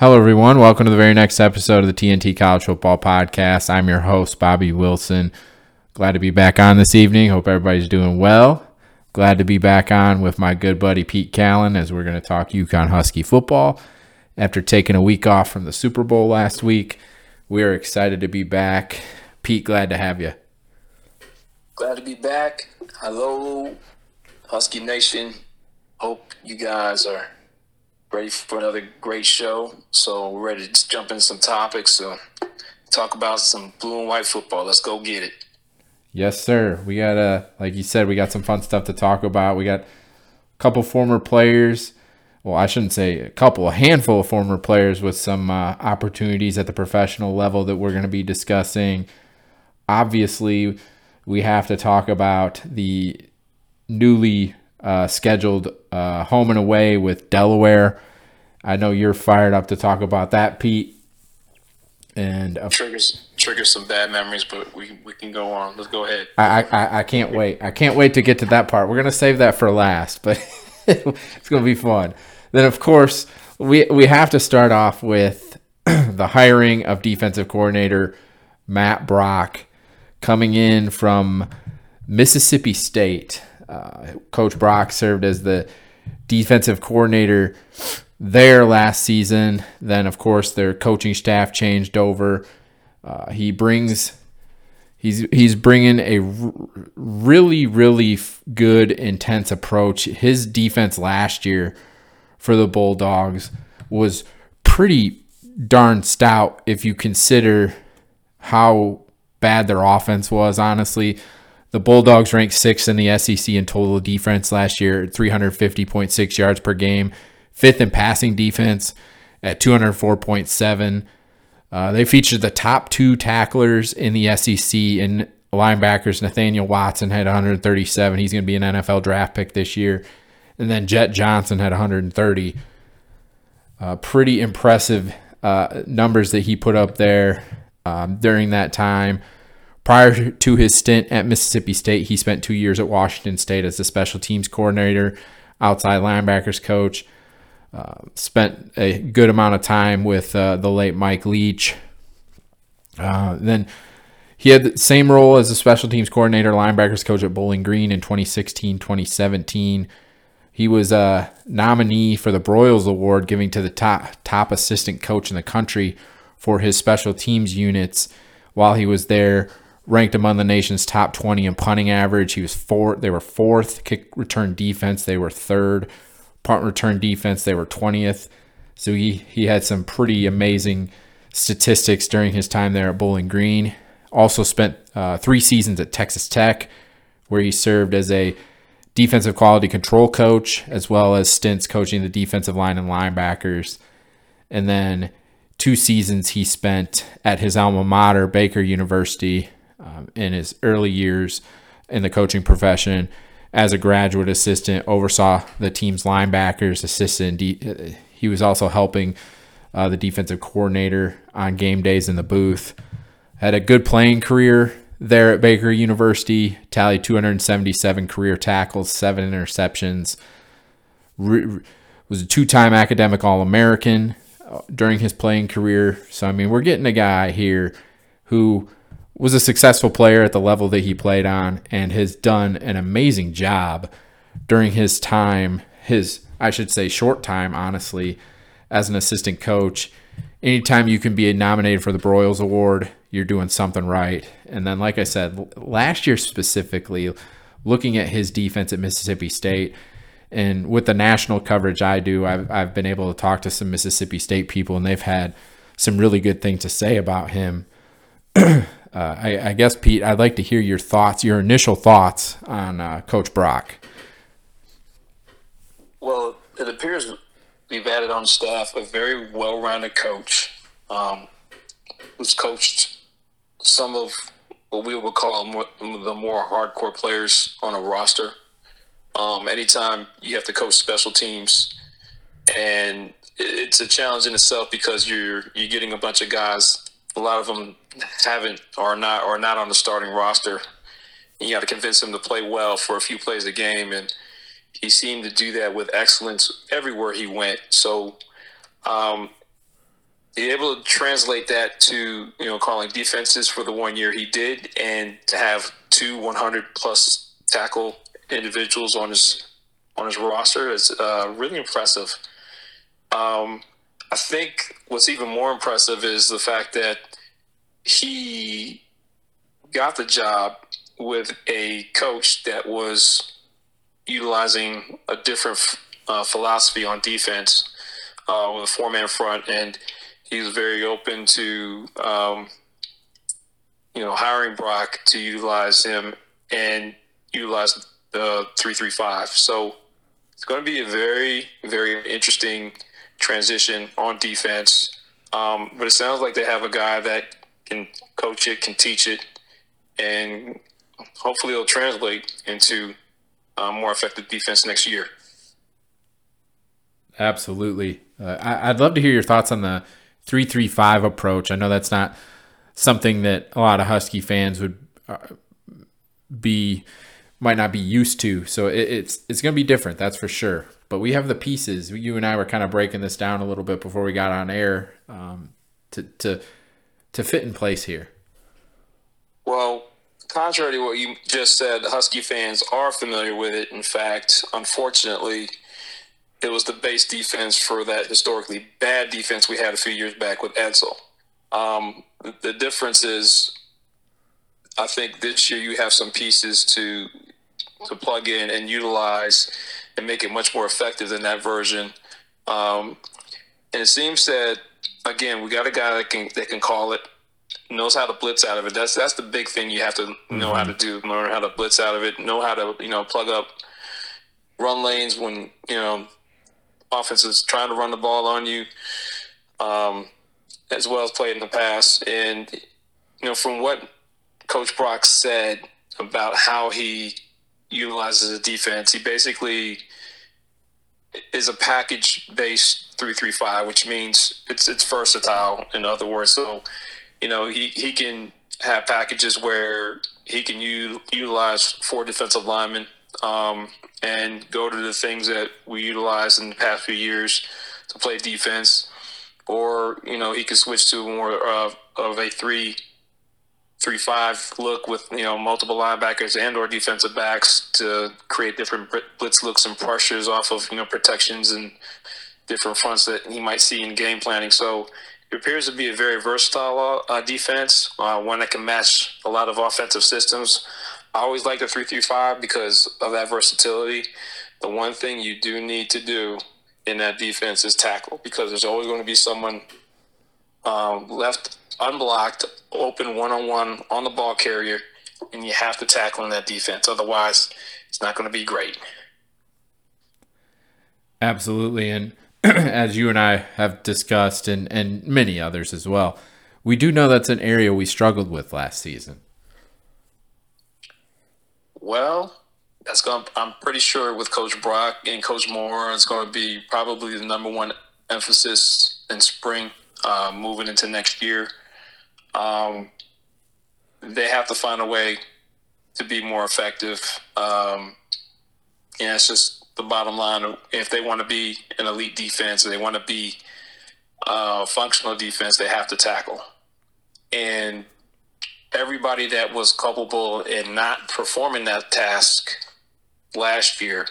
Hello, everyone. Welcome to the very next episode of the TNT College Football Podcast. I'm your host, Bobby Wilson. Glad to be back on this evening. Hope everybody's doing well. Glad to be back on with my good buddy Pete Calin as we're going to talk UConn Husky football. After taking a week off from the Super Bowl last week, we are excited to be back. Pete, glad to have you. Glad to be back. Hello, Husky Nation. Hope you guys are ready for another great show. So we're ready to jump in some topics. So talk about some blue and white football. Let's go get it. Yes, sir. We got uh like you said, we got some fun stuff to talk about. We got a couple former players. Well, I shouldn't say a couple, a handful of former players with some uh, opportunities at the professional level that we're going to be discussing. Obviously, we have to talk about the newly uh, scheduled uh, home and away with Delaware. I know you're fired up to talk about that, Pete. And uh, triggers triggers some bad memories, but we, we can go on. Let's go ahead. I, I I can't wait. I can't wait to get to that part. We're gonna save that for last, but it's gonna be fun. Then of course we we have to start off with the hiring of defensive coordinator Matt Brock coming in from Mississippi State. Uh, Coach Brock served as the defensive coordinator there last season. Then, of course, their coaching staff changed over. Uh, he brings he's he's bringing a r- really really f- good intense approach. His defense last year for the Bulldogs was pretty darn stout if you consider how bad their offense was. Honestly, the Bulldogs ranked sixth in the SEC in total defense last year, 350.6 yards per game, fifth in passing defense at 204.7. Uh, they featured the top two tacklers in the SEC in linebackers. Nathaniel Watson had 137. He's going to be an NFL draft pick this year. And then Jett Johnson had 130. Uh, pretty impressive uh, numbers that he put up there um, during that time. Prior to his stint at Mississippi State, he spent two years at Washington State as a special teams coordinator, outside linebackers coach. Uh, spent a good amount of time with uh, the late Mike Leach. Uh, then he had the same role as a special teams coordinator, linebackers coach at Bowling Green in 2016 2017. He was a nominee for the Broyles Award, giving to the top, top assistant coach in the country for his special teams units while he was there ranked among the nation's top 20 in punting average. He was four. They were fourth kick return defense. They were third punt return defense. They were 20th. So he he had some pretty amazing statistics during his time there at Bowling Green. Also spent uh, three seasons at Texas Tech, where he served as a defensive quality control coach, as well as stints coaching the defensive line and linebackers. And then two seasons he spent at his alma mater, Baker University, um, in his early years in the coaching profession as a graduate assistant, oversaw the team's linebackers, assistant. De- he was also helping uh, the defensive coordinator on game days in the booth. Had a good playing career there at Baker University. Tallied 277 career tackles, seven interceptions. Re- was a two-time academic All-American uh, during his playing career. So I mean, we're getting a guy here who was a successful player at the level that he played on and has done an amazing job during his time, his, I should say, short time, honestly, as an assistant coach. Anytime you can be nominated for the Broyles Award, you're doing something right. And then, like I said, last year specifically, looking at his defense at Mississippi State, and with the national coverage I do, I've, I've been able to talk to some Mississippi State people, and they've had some really good things to say about him. uh, I, I, guess Pete, I'd like to hear your thoughts, your initial thoughts on uh, Coach Brock. Well, it appears we've added on staff a very well-rounded coach um, who's coached some of what we would call the more hardcore players on a roster. Um, anytime you have to coach special teams, and it's a challenge in itself because you're you're getting a bunch of guys. A lot of them haven't or not or not on the starting roster. You got to convince him to play well for a few plays a game, and he seemed to do that with excellence everywhere he went. So, um, be able to translate that to you know calling defenses for the one year he did, and to have two 100 plus tackle individuals on his on his roster is uh, really impressive. Um, I think what's even more impressive is the fact that he got the job with a coach that was utilizing a different uh, philosophy on defense uh, with a four man front, and he was very open to um, you know hiring Brock to utilize him and utilize the three three five. So it's going to be a very very interesting transition on defense. Um, but it sounds like they have a guy that can coach it, can teach it, and hopefully it'll translate into uh, more effective defense next year. Absolutely. Uh, I, would love to hear your thoughts on the three-three-five approach. I know that's not something that a lot of Husky fans would uh, be might not be used to. So it, it's it's going to be different, that's for sure. But we have the pieces. You and I were kind of breaking this down a little bit before we got on air um, to to to fit in place here. Well, contrary to what you just said, Husky fans are familiar with it. In fact, unfortunately, it was the base defense for that historically bad defense we had a few years back with Edsall. Um, the difference is, I think this year you have some pieces to to plug in and utilize and make it much more effective than that version. Um, and it seems that again, we got a guy that can that can call it, knows how to blitz out of it. That's that's the big thing you have to know mm-hmm. how to do. Learn how to blitz out of it. Know how to you know plug up run lanes when you know offense is trying to run the ball on you, um, as well as play in the pass. And you know from what Coach Brock said about how he utilizes a defense, he basically is a package based three three five, which means it's it's versatile. In other words, so you know he he can have packages where he can u- utilize four defensive linemen um, and go to the things that we utilized in the past few years to play defense, or you know he can switch to more uh, of a three three five look with you know multiple linebackers and or defensive backs to create different blitz looks and pressures off of you know protections and different fronts that he might see in game planning. So it appears to be a very versatile uh, defense, uh, one that can match a lot of offensive systems. I always like the three three five because of that versatility. The one thing you do need to do in that defense is tackle because there's always going to be someone um, left unblocked, open one on one on the ball carrier, and you have to tackle in that defense. Otherwise, it's not going to be great. Absolutely. And as you and I have discussed, and, and many others as well, we do know that's an area we struggled with last season. Well, that's going. I'm pretty sure with Coach Brock and Coach Mora, it's going to be probably the number one emphasis in spring, uh, moving into next year. Um, they have to find a way to be more effective. Um, and it's just the bottom line. If they want to be an elite defense, or they want to be uh, functional defense, they have to tackle. And everybody that was culpable in not performing that task last year,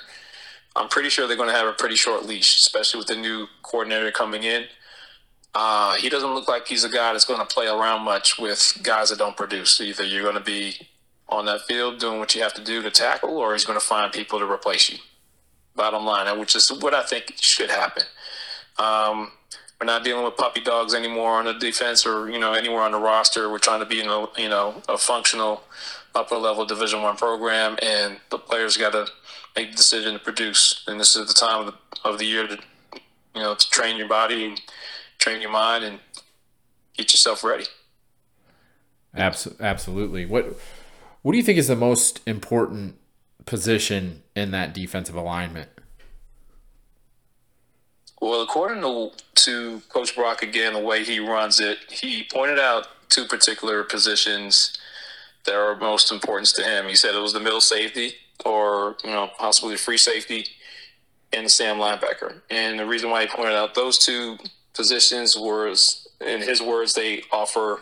I'm pretty sure they're going to have a pretty short leash, especially with the new coordinator coming in. Uh, he doesn't look like he's a guy that's going to play around much with guys that don't produce. Either you're going to be on that field doing what you have to do to tackle, or he's going to find people to replace you. Bottom line, which is what I think should happen. Um, we're not dealing with puppy dogs anymore on the defense, or you know anywhere on the roster. We're trying to be in a you know a functional upper level Division One program, and the players got to make the decision to produce. And this is the time of the, of the year to you know to train your body and train your mind and get yourself ready. Absolutely. What What do you think is the most important position in that defensive alignment? Well, according to, to Coach Brock, again, the way he runs it, he pointed out two particular positions that are most important to him. He said it was the middle safety or, you know, possibly the free safety and the Sam linebacker. And the reason why he pointed out those two positions was in his words, they offer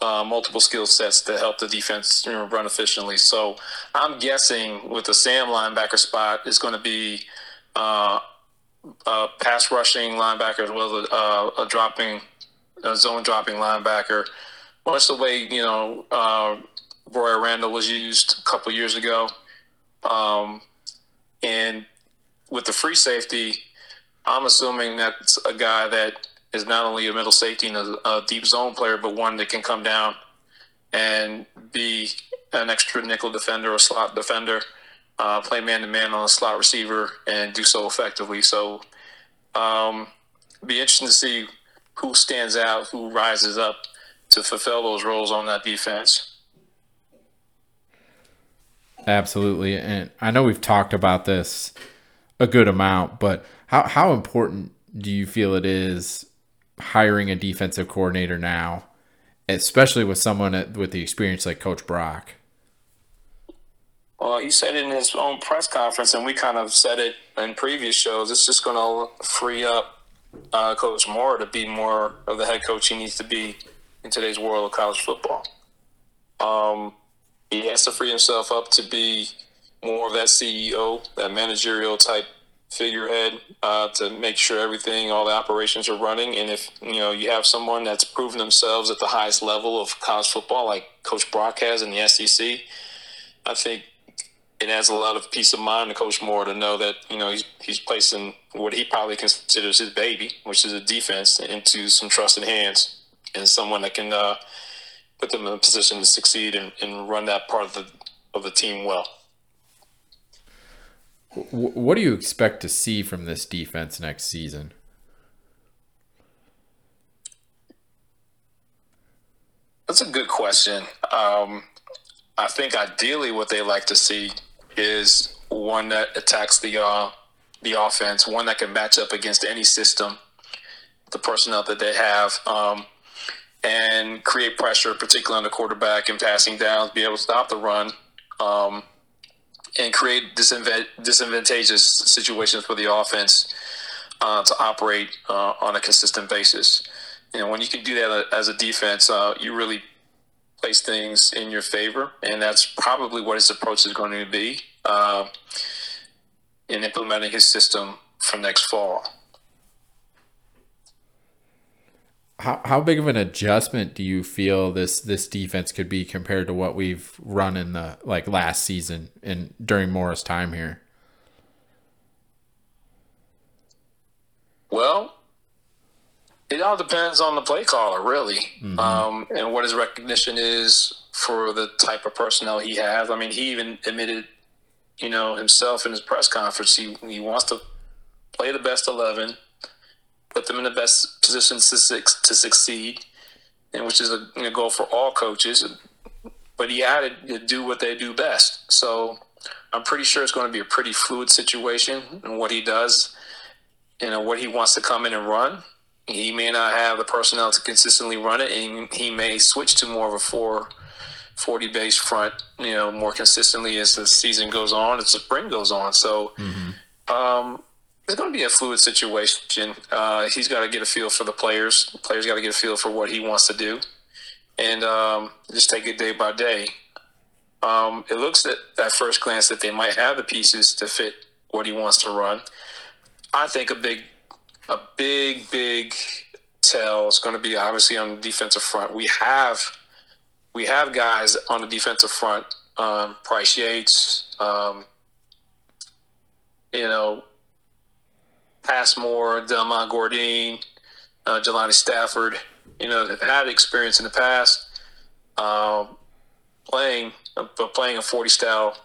uh, multiple skill sets to help the defense you know, run efficiently. So I'm guessing with the Sam linebacker spot, it's going to be uh, a pass rushing linebacker as well as a, uh, a dropping, a zone dropping linebacker. Much the way you know uh, Roy Randall was used a couple years ago, um, and with the free safety, I'm assuming that's a guy that is not only a middle safety and a, a deep zone player, but one that can come down and be an extra nickel defender or slot defender, uh, play man to man on a slot receiver, and do so effectively. So, um, be interesting to see who stands out, who rises up to fulfill those roles on that defense. Absolutely, and I know we've talked about this a good amount, but how how important do you feel it is hiring a defensive coordinator now, especially with someone at, with the experience like Coach Brock? Well, he said it in his own press conference, and we kind of said it in previous shows. It's just going to free up uh, Coach Mora to be more of the head coach he needs to be in today's world of college football. Um, he has to free himself up to be more of that CEO, that managerial type figurehead uh, to make sure everything, all the operations are running. And if you know you have someone that's proven themselves at the highest level of college football, like Coach Brock has in the SEC, I think it adds a lot of peace of mind to Coach Mora to know that you know he's he's placing what he probably considers his baby, which is a defense, into some trusted hands and someone that can uh, put them in a position to succeed and, and run that part of the of the team well. What do you expect to see from this defense next season? That's a good question. Um, I think ideally, what they like to see is one that attacks the uh, the offense, one that can match up against any system, the personnel that they have, um, and create pressure, particularly on the quarterback and passing downs, be able to stop the run. Um, and create disadvantageous situations for the offense uh, to operate uh, on a consistent basis. You know, when you can do that as a defense, uh, you really place things in your favor, and that's probably what his approach is going to be uh, in implementing his system for next fall. How, how big of an adjustment do you feel this this defense could be compared to what we've run in the like last season and during Mora's time here? Well, it all depends on the play caller, really, mm-hmm. um, and what his recognition is for the type of personnel he has. I mean, he even admitted, you know, himself in his press conference, he he wants to play the best eleven put them in the best positions to, to succeed, and which is a goal for all coaches. But he added to do what they do best. So I'm pretty sure it's going to be a pretty fluid situation in what he does, you know, what he wants to come in and run. He may not have the personnel to consistently run it, and he may switch to more of a 4 40 base front, you know, more consistently as the season goes on, as the spring goes on. So, mm-hmm. um, it's going to be a fluid situation. Uh, he's got to get a feel for the players. The players got to get a feel for what he wants to do, and um, just take it day by day. Um, it looks at at first glance that they might have the pieces to fit what he wants to run. I think a big, a big, big tell is going to be obviously on the defensive front. We have, we have guys on the defensive front. Um, Pryce Yates, um, you know, Passmore, Delmon Gordine, uh, Jelani Stafford, you know, have had experience in the past uh, playing, but playing a 40 style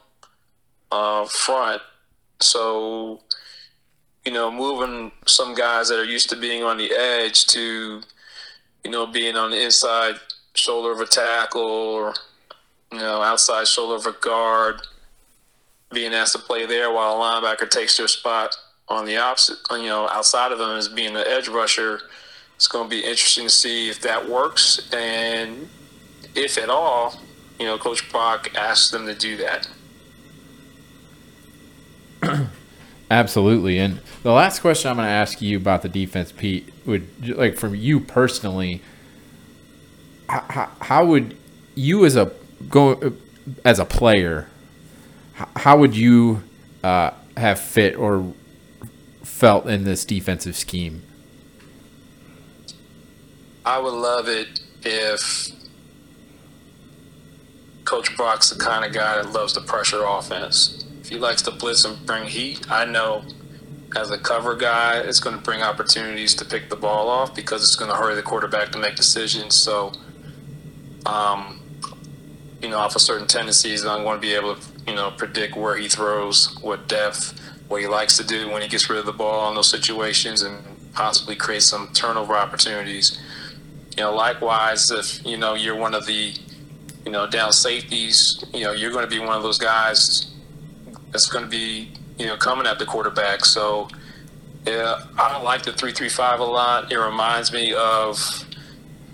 uh, front. So, you know, moving some guys that are used to being on the edge to, you know, being on the inside shoulder of a tackle or, you know, outside shoulder of a guard, being asked to play there while a linebacker takes their spot on the opposite, you know, outside of him as being an edge rusher, it's going to be interesting to see if that works and if at all, you know, Coach Brock asks them to do that. Absolutely. And the last question I'm going to ask you about the defense, Pete, would like from you personally, how, how would you as a go as a player, how would you uh, have fit or felt in this defensive scheme? I would love it if Coach Brock's the kind of guy that loves the pressure offense. If he likes to blitz and bring heat, I know as a cover guy, it's going to bring opportunities to pick the ball off because it's going to hurry the quarterback to make decisions. So, um, you know, off of certain tendencies, I'm going to be able to, you know, predict where he throws, what depth, what he likes to do when he gets rid of the ball in those situations, and possibly create some turnover opportunities. You know, likewise, if you know you're one of the, you know, down safeties, you know, you're going to be one of those guys that's going to be, you know, coming at the quarterback. So, yeah, I like the three-three-five a lot. It reminds me of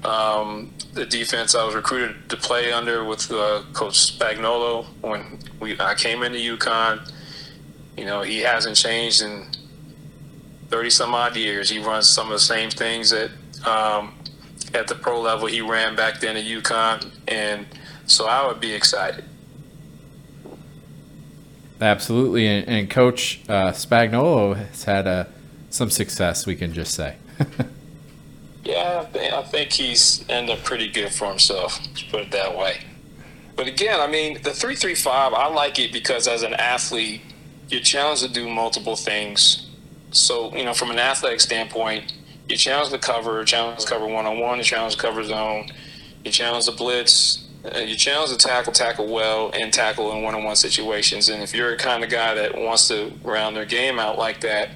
um, the defense I was recruited to play under with uh, Coach Spagnuolo when we I came into UConn. You know, he hasn't changed in thirty some odd years. He runs some of the same things that um, at the pro level he ran back then at UConn, and so I would be excited. Absolutely, and, and Coach uh, Spagnuolo has had uh, some success. We can just say. Yeah, I think, he's ended up pretty good for himself. Let's put it that way. But again, I mean, the three three five, I like it because as an athlete, you're challenged to do multiple things. So you know, from an athletic standpoint, you're challenged to cover, you're challenged to cover one on one, you're challenged to cover zone, you're challenged to blitz, uh, you're challenged to tackle, tackle well, and tackle in one on one situations. And if you're a kind of guy that wants to round their game out like that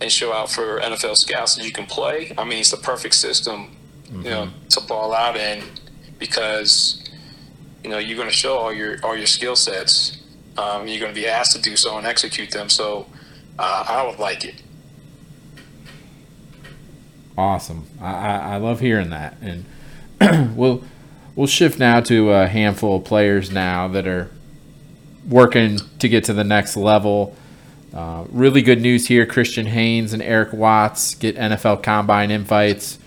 and show out for NFL scouts that you can play. I mean, it's the perfect system, mm-hmm. you know, mm-hmm. to ball out in because you know you're going to show all your all your skill sets. Um, you're going to be asked to do so and execute them. So uh, I would like it. Awesome. I, I love hearing that, and we'll we'll shift now to a handful of players now that are working to get to the next level. Uh, really good news here. Christian Haynes and Eric Watts get NFL Combine invites.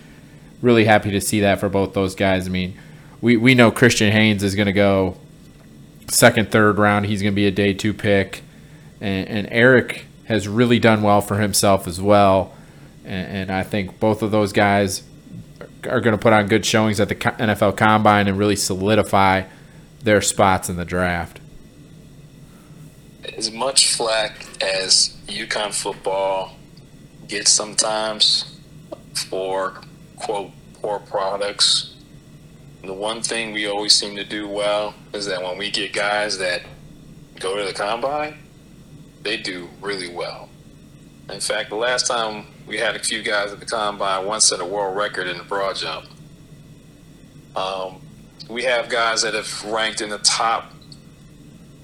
Really happy to see that for both those guys. I mean, we, we know Christian Haynes is going to go second, third round. He's going to be a day two pick. And, and Eric has really done well for himself as well. And, and I think both of those guys are going to put on good showings at the NFL Combine and really solidify their spots in the draft as much flack as UConn football gets sometimes for quote poor products, the one thing we always seem to do well is that when we get guys that go to the combine, they do really well. In fact, the last time we had a few guys at the combine, one set a world record in the broad jump. Um, we have guys that have ranked in the top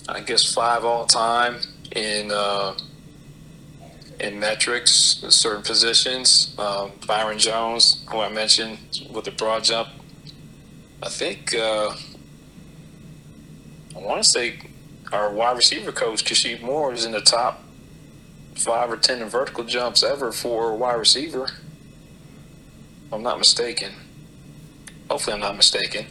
I guess five all time in uh, in metrics, certain positions. Um, Byron Jones, who I mentioned with the broad jump, I think uh, I want to say our wide receiver coach Kashif Moore is in the top five or ten in vertical jumps ever for a wide receiver. I'm not mistaken. Hopefully, I'm not mistaken.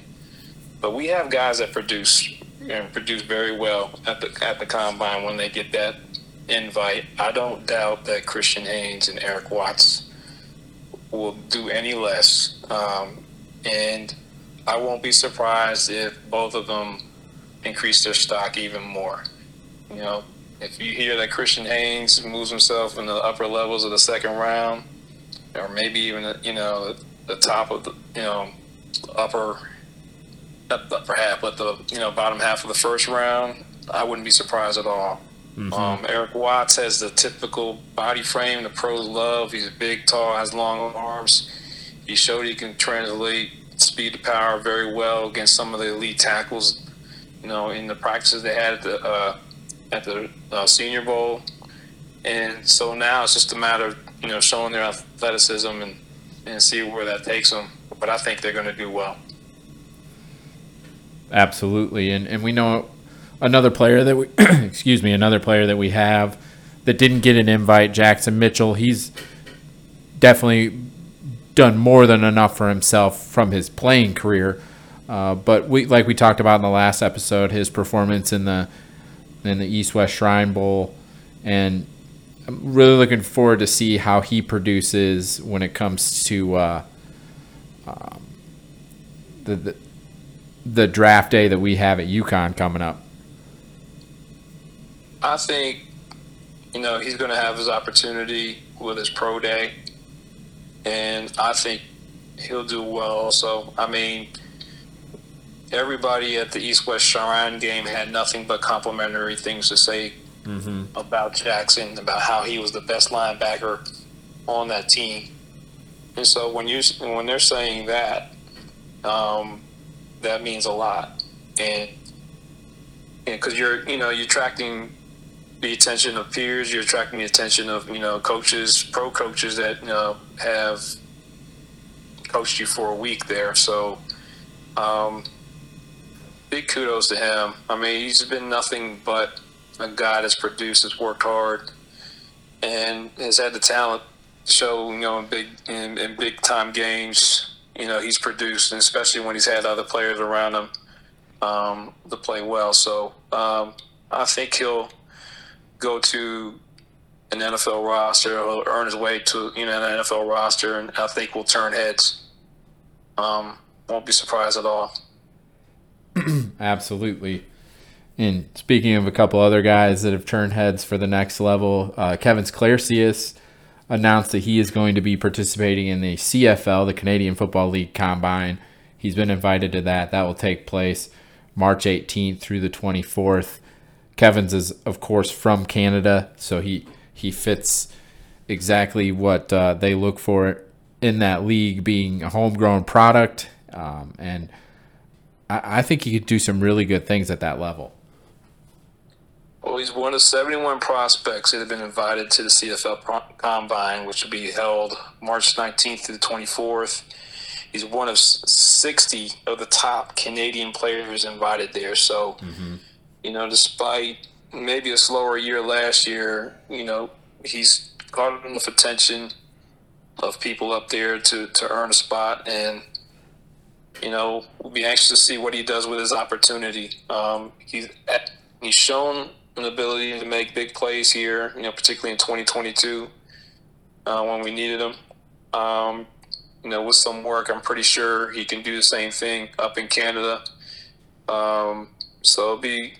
But we have guys that produce and produce very well at the at the combine when they get that invite. I don't doubt that Christian Haynes and Eric Watts will do any less, um, and I won't be surprised if both of them increase their stock even more. You know, if you hear that Christian Haynes moves himself in the upper levels of the second round, or maybe even you know the top of the you know upper upper half, but the you know bottom half of the first round, I wouldn't be surprised at all. Mm-hmm. Um, Eric Watts has the typical body frame the pros love. He's big, tall, has long arms. He showed he can translate speed to power very well against some of the elite tackles. You know, in the practices they had at the uh, at the uh, Senior Bowl, and so now it's just a matter of you know showing their athleticism and and see where that takes them. But I think they're going to do well. Absolutely, and and we know another player that we excuse me another player that we have that didn't get an invite, Jackson Mitchell, he's definitely done more than enough for himself from his playing career. Uh, but we, like we talked about in the last episode, his performance in the in the East West Shrine Bowl, and I'm really looking forward to see how he produces when it comes to uh, um, the, the the draft day that we have at UConn coming up. I think you know he's going to have his opportunity with his pro day, and I think he'll do well. So I mean everybody at the East West Shrine game had nothing but complimentary things to say mm-hmm. about Jackson, about how he was the best linebacker on that team. And so when you when they're saying that, um, that means a lot, and because you're you know you're attracting the attention of peers, you're attracting the attention of you know coaches, pro coaches that you know have coached you for a week there. So um, big kudos to him. I mean, he's been nothing but a guy that's produced, has worked hard, and has had the talent to show. You know, in big in, in big time games, you know, he's produced, and especially when he's had other players around him um, to play well. So um, I think he'll go to an NFL roster. He'll earn his way to you know an NFL roster, and I think will turn heads. Um, won't be surprised at all. Absolutely. And speaking of a couple other guys that have turned heads for the next level, uh, Kevin Sclarcius announced that he is going to be participating in the CFL, the Canadian Football League Combine. He's been invited to that. That will take place March 18th through the 24th. Kevin's is, of course, from Canada, so he he fits exactly what uh, they look for in that league, being a homegrown product um, and – I, I think he could do some really good things at that level. Well, he's one of 71 prospects that have been invited to the CFL Combine, which will be held March 19th to the 24th. He's one of 60 of the top Canadian players invited there. So, mm-hmm. You know, despite maybe a slower year last year, you know, he's caught enough attention of people up there to, to earn a spot. And you know, we'll be anxious to see what he does with his opportunity. Um, he's he's shown an ability to make big plays here, you know, particularly in 2022 uh, when we needed him. Um, you know, with some work, I'm pretty sure he can do the same thing up in Canada. Um, so it'll be,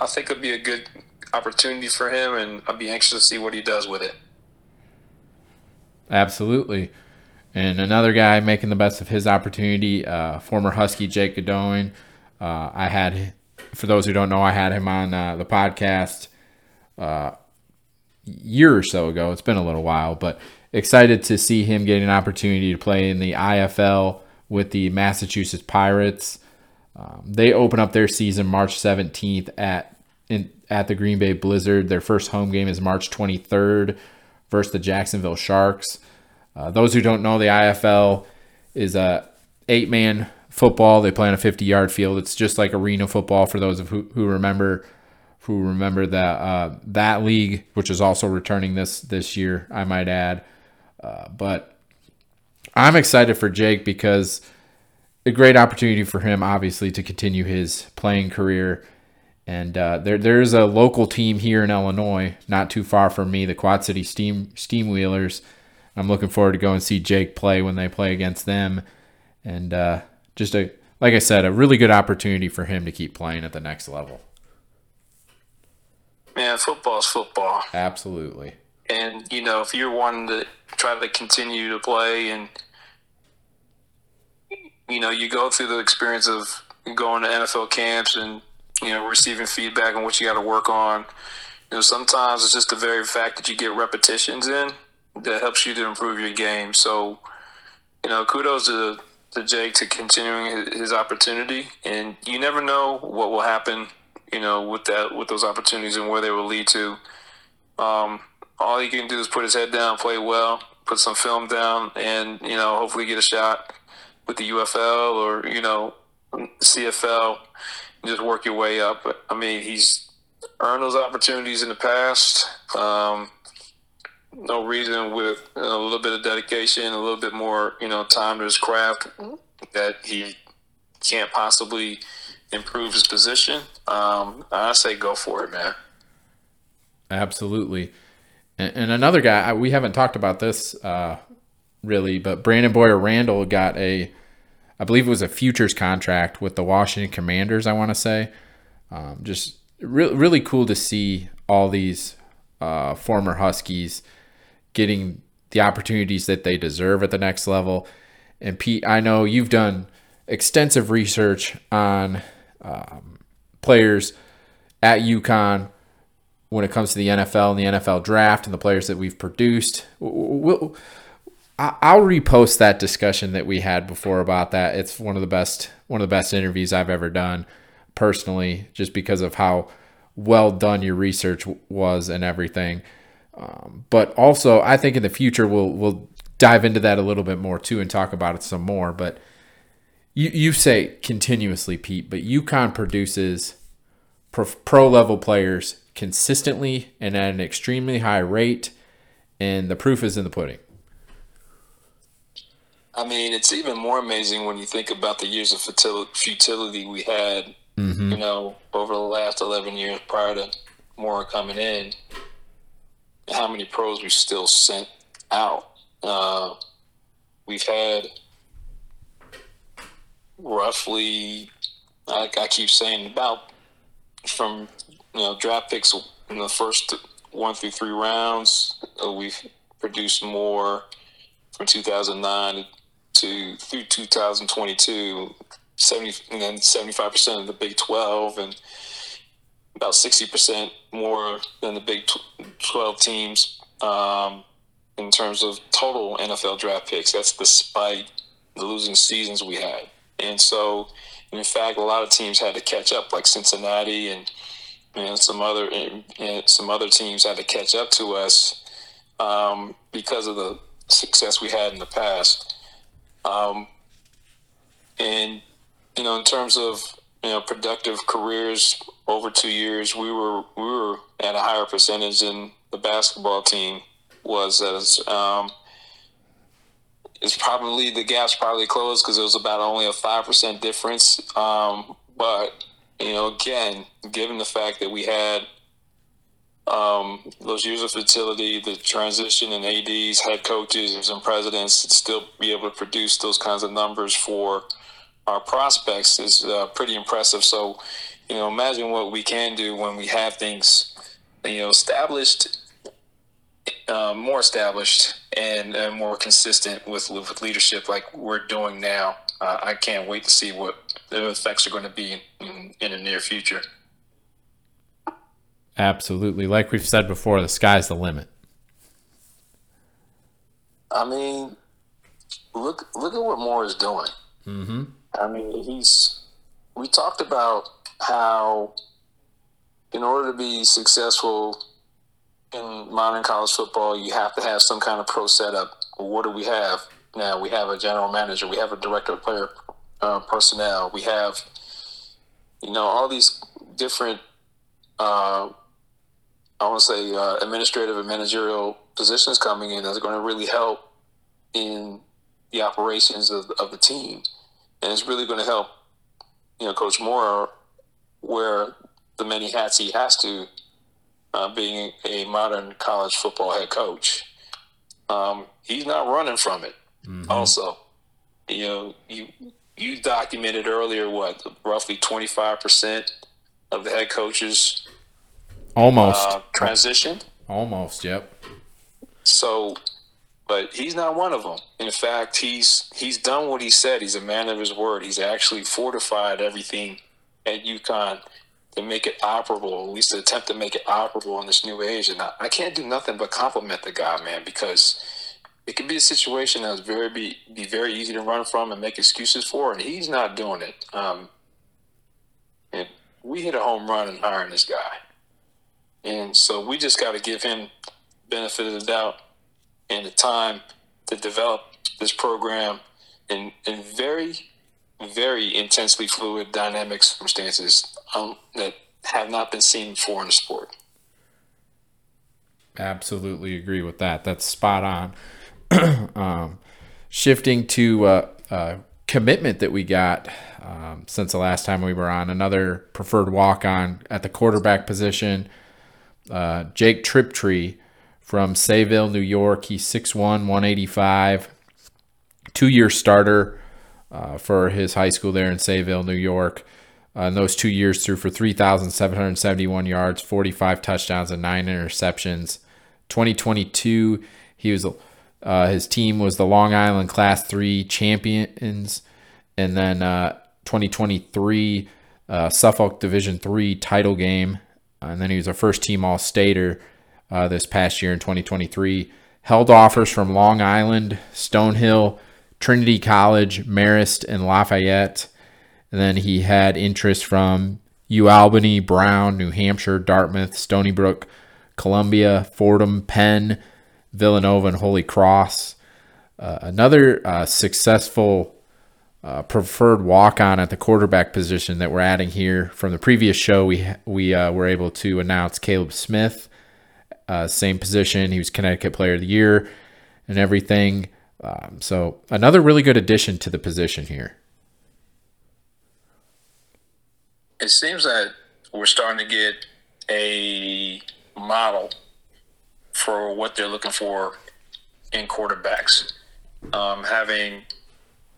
I think it'll be a good opportunity for him, and I'll be anxious to see what he does with it. Absolutely. And another guy making the best of his opportunity, uh, former Husky Jake Godoin. Uh, I had, for those who don't know, I had him on uh, the podcast uh, year or so ago. It's been a little while, but excited to see him get an opportunity to play in the IFL with the Massachusetts Pirates. Um, they open up their season March 17th at in, at the Green Bay Blizzard. Their first home game is March 23rd versus the Jacksonville Sharks. Uh, those who don't know, the IFL is a eight man football. They play on a 50 yard field. It's just like arena football for those of who, who remember who remember that uh, that league, which is also returning this this year. I might add, uh, but I'm excited for Jake because a great opportunity for him, obviously, to continue his playing career. And uh, there, there's a local team here in Illinois, not too far from me, the Quad City Steam Steam Wheelers I'm looking forward to going see Jake play when they play against them, and uh, just a like I said, a really good opportunity for him to keep playing at the next level. Man, football's football. Absolutely. And you know, if you're wanting to try to continue to play, and you know, you go through the experience of going to NFL camps and you know receiving feedback on what you got to work on. You know, sometimes it's just the very fact that you get repetitions in that helps you to improve your game. So, you know, kudos to, to Jake to continuing his, opportunity, and you never know what will happen. You know, with that with those opportunities and where they will lead to. Um, all he can do is put his head down, play well, put some film down, and you know, hopefully get a shot with the UFL or you know CFL. Just work your way up. I mean, he's earned those opportunities in the past. Um, no reason with a little bit of dedication, a little bit more, you know, time to his craft that he can't possibly improve his position. Um, I say go for it, man. Absolutely. And, and another guy, we haven't talked about this uh, really, but Brandon Boyer Randall got a, I believe it was a futures contract with the Washington Commanders, I want to say. Um, just re- really cool to see all these uh, former Huskies getting the opportunities that they deserve at the next level. And Pete, I know you've done extensive research on um, players at UConn when it comes to the NFL and the NFL draft and the players that we've produced. We'll, I'll repost that discussion that we had before about that. It's one of the best one of the best interviews I've ever done personally, just because of how well done your research was and everything. Um, but also, I think in the future we'll we'll dive into that a little bit more too and talk about it some more. But you you say continuously, Pete, but UConn produces pro, pro level players consistently and at an extremely high rate, and the proof is in the pudding. I mean, it's even more amazing when you think about the years of futility we had, mm-hmm. you know, over the last 11 years prior to Mora coming in, how many pros we still sent out. Uh, we've had roughly, I, I keep saying, about from you know draft picks in the first one through three rounds. Uh, we've produced more from 2009 to through 2022. 70 and then 75 percent of the Big 12 and about 60 percent more than the Big 12 teams um, in terms of total NFL draft picks. That's despite the losing seasons we had. And so, in fact, a lot of teams had to catch up, like Cincinnati and and some other and, and some other teams had to catch up to us um, because of the success we had in the past. Um, and you know, in terms of you know productive careers over two years, we were we were at a higher percentage than the basketball team was as um, it's probably the gap's probably closed because it was about only a five percent difference. Um, but you know, again, given the fact that we had um, those years of fertility, the transition in ads, head coaches, and presidents, to still be able to produce those kinds of numbers for our prospects is uh, pretty impressive. So, you know, imagine what we can do when we have things, you know, established uh, more established and uh, more consistent with, with leadership like we're doing now. Uh, I can't wait to see what the effects are going to be in, in the near future. Absolutely. Like we've said before, the sky's the limit. I mean, look look at what Mora is doing. Mm-hmm. I mean, he's. We talked about how, in order to be successful in modern college football, you have to have some kind of pro setup. what do we have now? We have a general manager. We have a director of player uh, personnel. We have, you know, all these different, uh, I want to say, uh, administrative and managerial positions coming in that's going to really help in the operations of, of the team. And it's really going to help, you know, Coach Mora wear the many hats he has to uh, being a modern college football head coach. Um, he's not running from it. Mm-hmm. Also, you know, you you documented earlier what roughly twenty five percent of the head coaches almost uh, transitioned. Almost, yep. So, but he's not one of them. In fact, he's he's done what he said. He's a man of his word. He's actually fortified everything at UConn to make it operable, at least to attempt to make it operable in this new age. And I, I can't do nothing but compliment the guy, man, because it could be a situation that's very be, be very easy to run from and make excuses for, and he's not doing it. Um, and we hit a home run in hiring this guy, and so we just got to give him benefit of the doubt and the time to develop this program in in very very intensely fluid dynamic circumstances um, that have not been seen before in the sport. Absolutely agree with that. That's spot on. um, shifting to uh, uh, commitment that we got um, since the last time we were on, another preferred walk on at the quarterback position, uh, Jake Triptree from Sayville, New York. He's 6'1, 185, two year starter uh, for his high school there in Sayville, New York. Uh, in those two years, threw for 3,771 yards, 45 touchdowns, and nine interceptions. 2022, he was uh, his team was the Long Island Class Three champions, and then uh, 2023 uh, Suffolk Division Three title game, and then he was a first team All Stater uh, this past year in 2023. Held offers from Long Island, Stonehill, Trinity College, Marist, and Lafayette. And then he had interest from UAlbany, Brown, New Hampshire, Dartmouth, Stony Brook, Columbia, Fordham, Penn, Villanova, and Holy Cross. Uh, another uh, successful uh, preferred walk on at the quarterback position that we're adding here. From the previous show, we we uh, were able to announce Caleb Smith, uh, same position. He was Connecticut Player of the Year and everything. Um, so another really good addition to the position here. It seems that we're starting to get a model for what they're looking for in quarterbacks. Um, having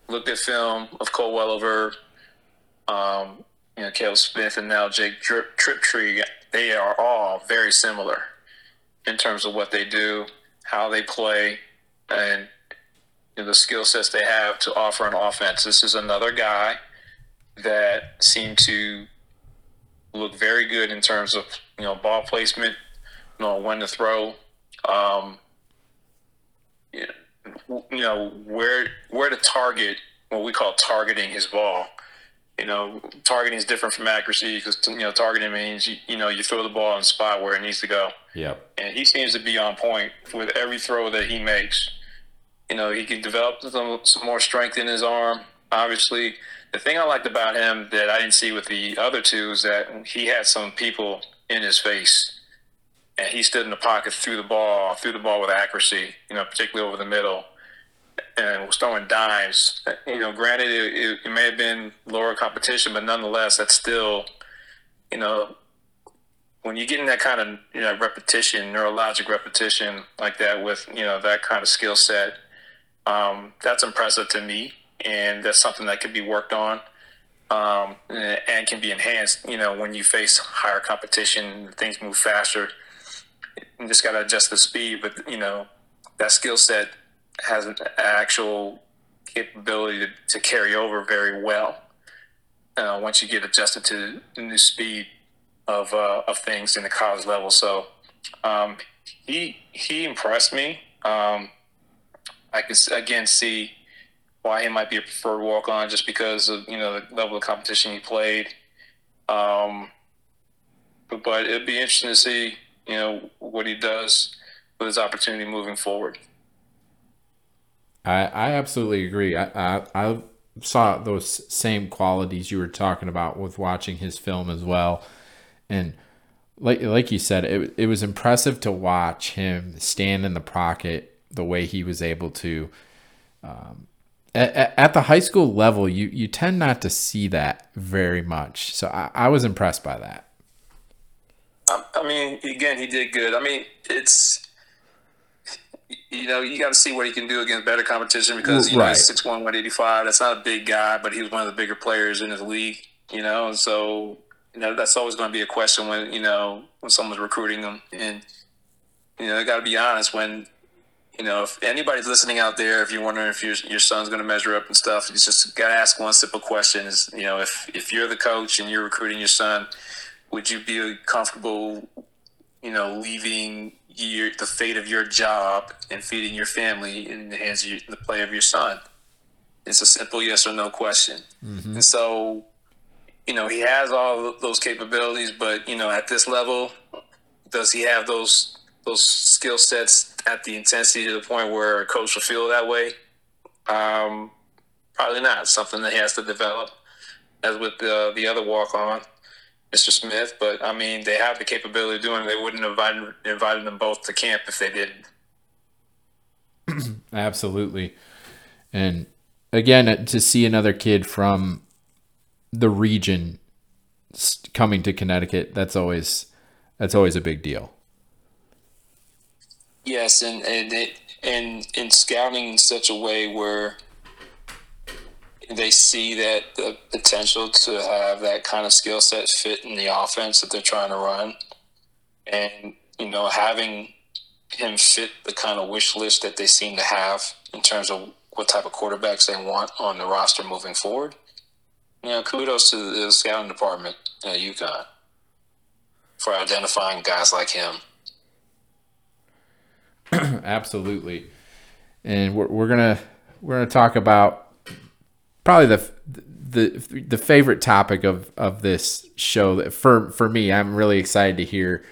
looked at film of Cole Welliver, um, you know, Caleb Smith, and now Jake Trip, Triptree, they are all very similar in terms of what they do, how they play, and you know, the skill sets they have to offer an offense. This is another guy that seemed to look very good in terms of you know ball placement, you know when to throw, um, know where where to target what we call targeting his ball. You know, targeting is different from accuracy because you know targeting means you, you know you throw the ball in the spot where it needs to go. Yep. And he seems to be on point with every throw that he makes. You know, he can develop some, some more strength in his arm. Obviously, the thing I liked about him that I didn't see with the other two is that he had some people in his face, and he stood in the pocket, threw the ball, threw the ball with accuracy. You know, particularly over the middle, and was throwing dimes. You know, granted, it, it, may have been lower competition, but nonetheless, that's still, you know, when you get in that kind of you know repetition, neurologic repetition like that with you know that kind of skill set, um, that's impressive to me and that's something that can be worked on um, and can be enhanced. You know, when you face higher competition, things move faster. You just got to adjust the speed, but you know that skill set has an actual capability to, to carry over very well uh, once you get adjusted to the new speed of uh, of things in the college level. So um, he he impressed me. Um, I can again see why he might be a preferred walk on just because of you know the level of competition he played. Um, but, but it'd be interesting to see you know what he does with his opportunity moving forward. I, I absolutely agree. I, I, I saw those same qualities you were talking about with watching his film as well, and like like you said, it it was impressive to watch him stand in the pocket the way he was able to. Um, at, at, the high school level, you, you tend not to see that very much. So I, I was impressed by that. I mean, again, he did good. I mean, it's you know you got to see what he can do against better competition because you right. know six one one eighty five. That's not a big guy, but he was one of the bigger players in his league. You know, and so you know that's always going to be a question when you know when someone's recruiting them, and you know, I got to be honest when you know, if anybody's listening out there, if you're wondering if your your son's going to measure up and stuff, you just got to ask one simple question: is you know, if if you're the coach and you're recruiting your son, would you be comfortable, you know, leaving your the fate of your job and feeding your family in the hands of your, the play of your son? It's a simple yes or no question. Mm-hmm. And so, you know, he has all those capabilities, but you know, at this level, does he have those those skill sets at the intensity to the point where a coach will feel that way? Um, probably not. something that he has to develop, as with the the other walk on. Mr. Smith, but I mean, they have the capability of doing it. They wouldn't have invited, invited them both to camp if they didn't. Absolutely. And again, uh, to see another kid from the region coming to Connecticut, that's always that's always a big deal. Yes, and and it, and in scouting in such a way where they see that the potential to have that kind of skill set fit in the offense that they're trying to run, and you know having him fit the kind of wish list that they seem to have in terms of what type of quarterbacks they want on the roster moving forward. You know, kudos to the scouting department at UConn for identifying guys like him. Absolutely, and we're, we're gonna we're gonna talk about probably the the the favorite topic of of this show that for for me I'm really excited to hear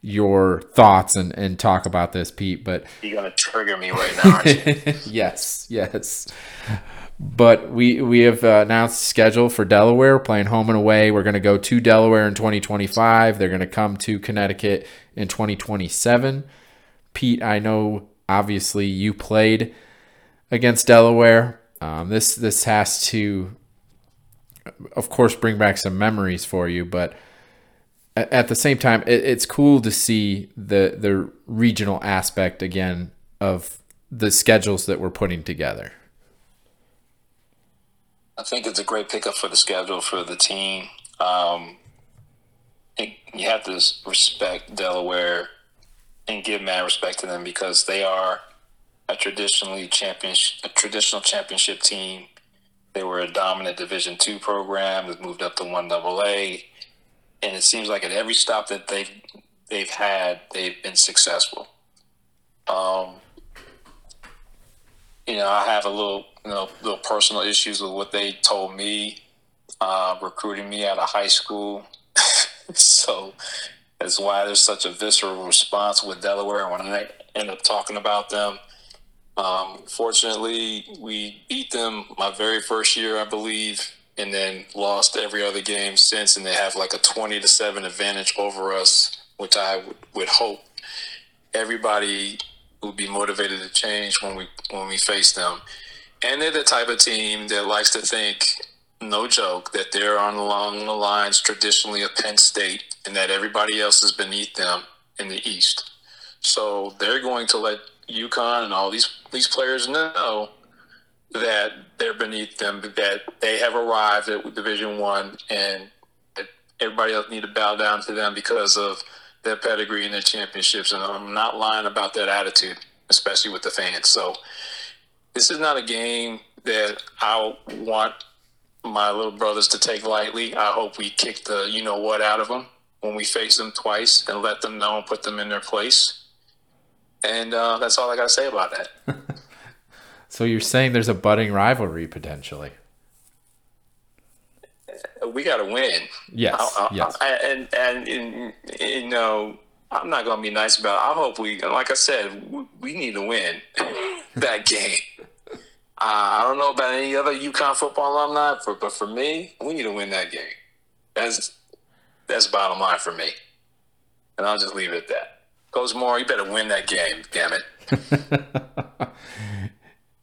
your thoughts and, and talk about this, Pete. But you're gonna trigger me right now, yes, yes. But we we have uh, announced schedule for Delaware playing home and away. We're going to go to Delaware in 2025. They're going to come to Connecticut in 2027. Pete, I know obviously you played against Delaware. Um, this this has to, of course, bring back some memories for you, but at the same time, it, it's cool to see the the regional aspect again of the schedules that we're putting together. I think it's a great pickup for the schedule for the team. Um, you have to respect Delaware and give mad respect to them because they are a traditionally champion, a traditional championship team. They were a dominant Division two program that moved up to one double A and it seems like at every stop that they've they've had, they've been successful. Um, you know, I have a little, you know, little personal issues with what they told me, uh, recruiting me out of high school. so that's why there's such a visceral response with Delaware when I end up talking about them. Um, fortunately, we beat them my very first year, I believe, and then lost every other game since, and they have like a twenty to seven advantage over us, which I would, would hope everybody would be motivated to change when we when we face them. And they're the type of team that likes to think, no joke, that they're on along the lines traditionally of Penn State, and that everybody else is beneath them in the East. So they're going to let UConn and all these these players know that they're beneath them, that they have arrived at Division One, and everybody else need to bow down to them because of their pedigree and their championships. And I'm not lying about that attitude, especially with the fans. So this is not a game that I want my little brothers to take lightly. I hope we kick the you know what out of them when we face them twice and let them know and put them in their place. And uh, that's all I got to say about that. So you're saying there's a budding rivalry potentially? We got to win. Yes. I, I, yes. I, and, and, and you know, I'm not going to be nice about it. I hope we, like I said, we, we need to win that game. Uh, I don't know about any other UConn football alumni, for, but for me, we need to win that game. That's that's bottom line for me. And I'll just leave it at that. Mora, you better win that game, damn it.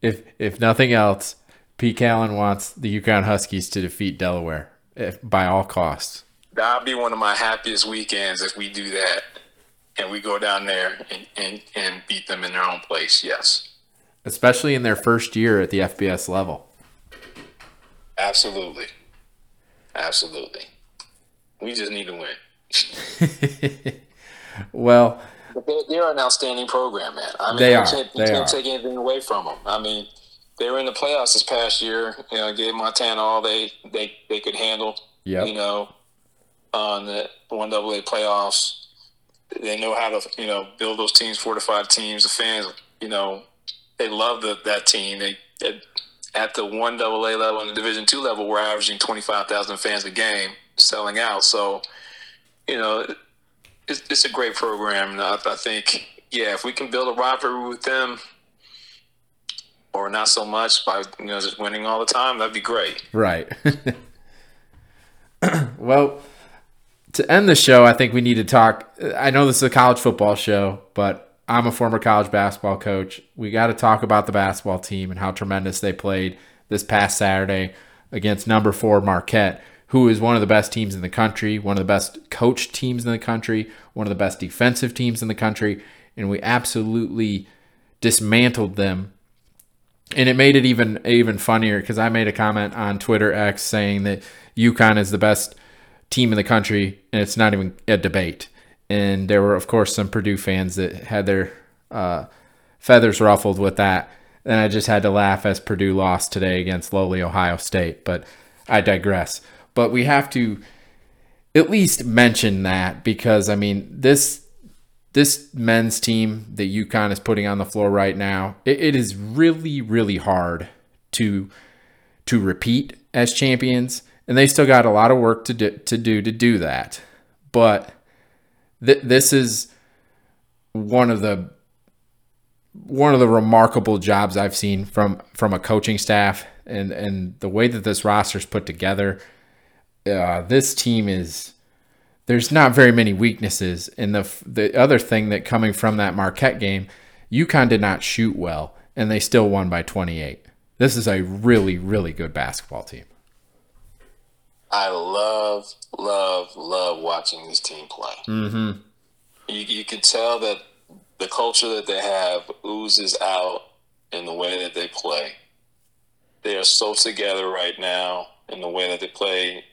if if nothing else, Pete Calin wants the UConn Huskies to defeat Delaware if, by all costs. That'll be one of my happiest weekends if we do that and we go down there and, and, and beat them in their own place. Yes. Especially in their first year at the FBS level. Absolutely. Absolutely. We just need to win. well, but they're, they're an outstanding program, man. I mean, they are. can't, they can't are. take anything away from them. I mean, they were in the playoffs this past year. You know, gave Montana all they they, they could handle. Yeah. You know, on the one double A playoffs, they know how to you know build those teams, four to five teams. The fans, you know, they love the, that team. They, they at the one double A level and the Division two level, we're averaging twenty five thousand fans a game, selling out. So, you know, it's, it's a great program. I, I think, yeah, if we can build a rivalry with them, or not so much by you know just winning all the time, that'd be great. Right. well, to end the show, I think we need to talk. I know this is a college football show, but I'm a former college basketball coach. We got to talk about the basketball team and how tremendous they played this past Saturday against number four Marquette, who is one of the best teams in the country, one of the best coached teams in the country, one of the best defensive teams in the country, and we absolutely dismantled them. And it made it even even funnier because I made a comment on Twitter X saying that UConn is the best team in the country, and it's not even a debate. And there were, of course, some Purdue fans that had their uh, feathers ruffled with that. And I just had to laugh as Purdue lost today against lowly Ohio State. But I digress. But we have to at least mention that because I mean this this men's team that UConn is putting on the floor right now, it, it is really really hard to to repeat as champions and they still got a lot of work to do to do to do that. But th- this is one of the one of the remarkable jobs I've seen from from a coaching staff and and the way that this roster is put together. Uh, this team is there's not very many weaknesses. And the the other thing that coming from that Marquette game, UConn did not shoot well, and they still won by 28. This is a really really good basketball team. I love, love, love watching this team play. Mm-hmm. You, you can tell that the culture that they have oozes out in the way that they play. They are so together right now in the way that they play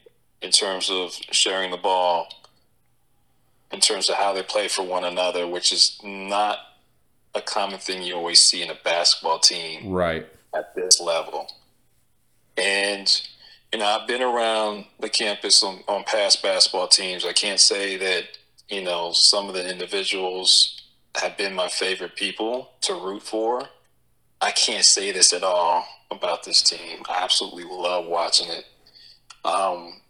in terms of sharing the ball, in terms of how they play for one another, which is not a common thing you always see in a basketball team right at this level. And you know, I've been around the campus on, on past basketball teams. I can't say that, you know, some of the individuals have been my favorite people to root for. I can't say this at all about this team. I absolutely love watching it. Um,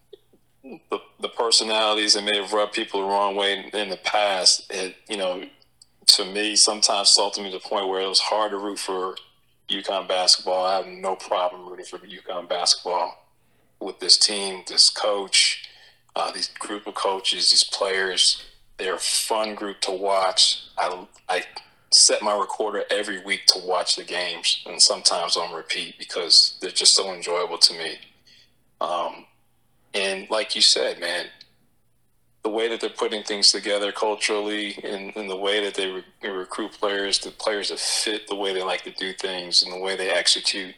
the, the personalities that may have rubbed people the wrong way in, in the past, it, you know, to me, sometimes salted me to the point where it was hard to root for UConn basketball. I have no problem rooting for UConn basketball with this team, this coach, uh, these group of coaches, these players. They're a fun group to watch. I, I set my recorder every week to watch the games, and sometimes on repeat because they're just so enjoyable to me. Um, and like you said, man, the way that they're putting things together culturally and, and the way that they, re- they recruit players, the players that fit the way they like to do things and the way they execute,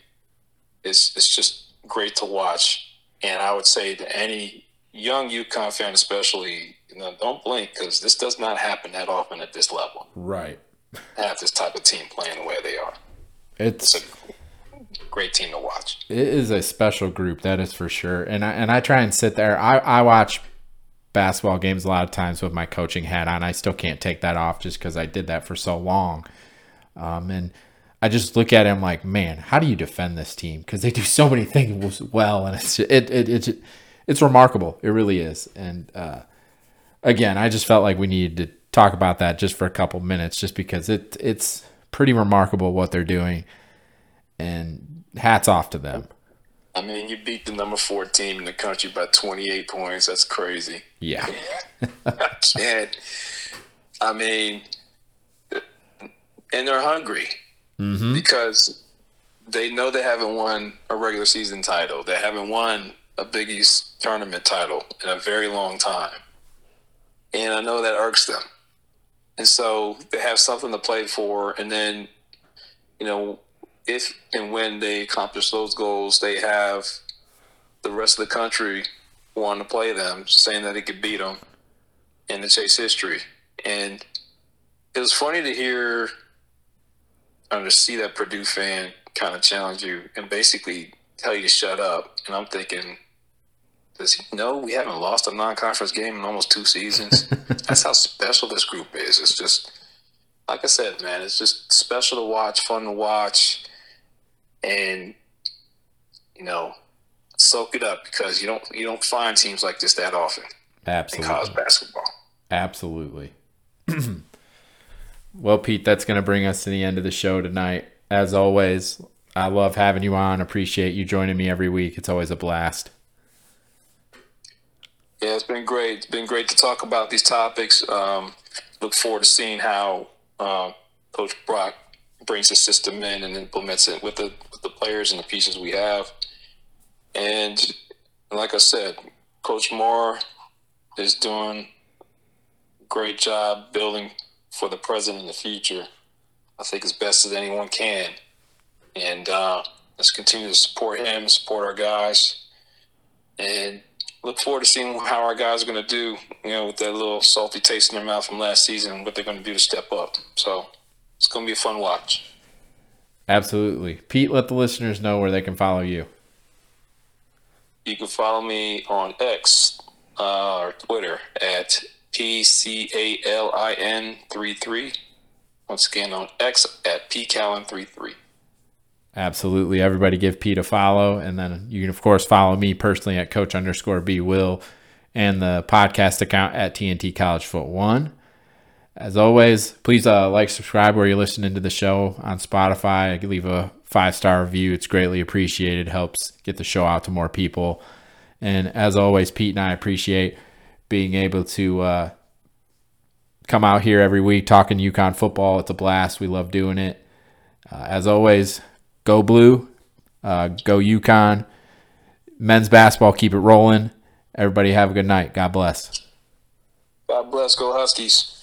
is it's just great to watch. And I would say to any young UConn fan, especially, you know, don't blink because this does not happen that often at this level. right Have this type of team playing the way they are. it's It's a great team to watch. it is a special group that is for sure. And i and i try and sit there. I i watch basketball games a lot of times with my coaching hat on. I still can't take that off just because i did that for so long. Um and i just look at it i'm like man how do you defend this team? Because they do so many things well. And it's it, it it's it's remarkable. It really is. And uh again i just felt like we needed to talk about that just for a couple minutes just because it it's pretty remarkable what they're doing and hats off to them I mean, you beat the number four team in the country by 28 points. That's crazy. yeah I can't. I mean, and they're hungry mm-hmm. because they know they haven't won a regular season title. They haven't won a Big East tournament title in a very long time. And I know that irks them. And so they have something to play for. And then, you know, if and when they accomplish those goals, they have the rest of the country wanting to play them, saying that it could beat them and to chase history. And it was funny to hear or to see that Purdue fan kind of challenge you and basically tell you to shut up. And I'm thinking, does he know we haven't lost a non-conference game in almost two seasons? That's how special this group is. It's just, like I said, man, it's just special to watch, fun to watch, and you know, soak it up because you don't you don't find teams like this that often in college basketball. Absolutely. well, Pete, that's going to bring us to the end of the show tonight. As always, I love having you on. Appreciate you joining me every week. It's always a blast. Yeah, it's been great. It's been great to talk about these topics. Um, look forward to seeing how uh, Coach Brock brings the system in and implements it with the with the players and the pieces we have. And like I said, Coach Mora is doing a great job building for the present and the future. I think as best as anyone can. And uh, let's continue to support him, support our guys, and look forward to seeing how our guys are going to do, you know, with that little salty taste in their mouth from last season, what they're going to do to step up. So going to be a fun watch. Absolutely. Pete, let the listeners know where they can follow you. You can follow me on X uh, or Twitter at PCALIN33. Once again on X at PCalin33. Absolutely. Everybody give Pete a follow. And then you can, of course, follow me personally at coach underscore B Will and the podcast account at TNT College Foot One. As always, please uh, like, subscribe where you're listening to the show on Spotify. Leave a five star review. It's greatly appreciated. Helps get the show out to more people. And as always, Pete and I appreciate being able to uh, come out here every week talking UConn football. It's a blast. We love doing it. Uh, as always, go blue, uh, go UConn. Men's basketball, keep it rolling. Everybody have a good night. God bless. God bless. Go Huskies.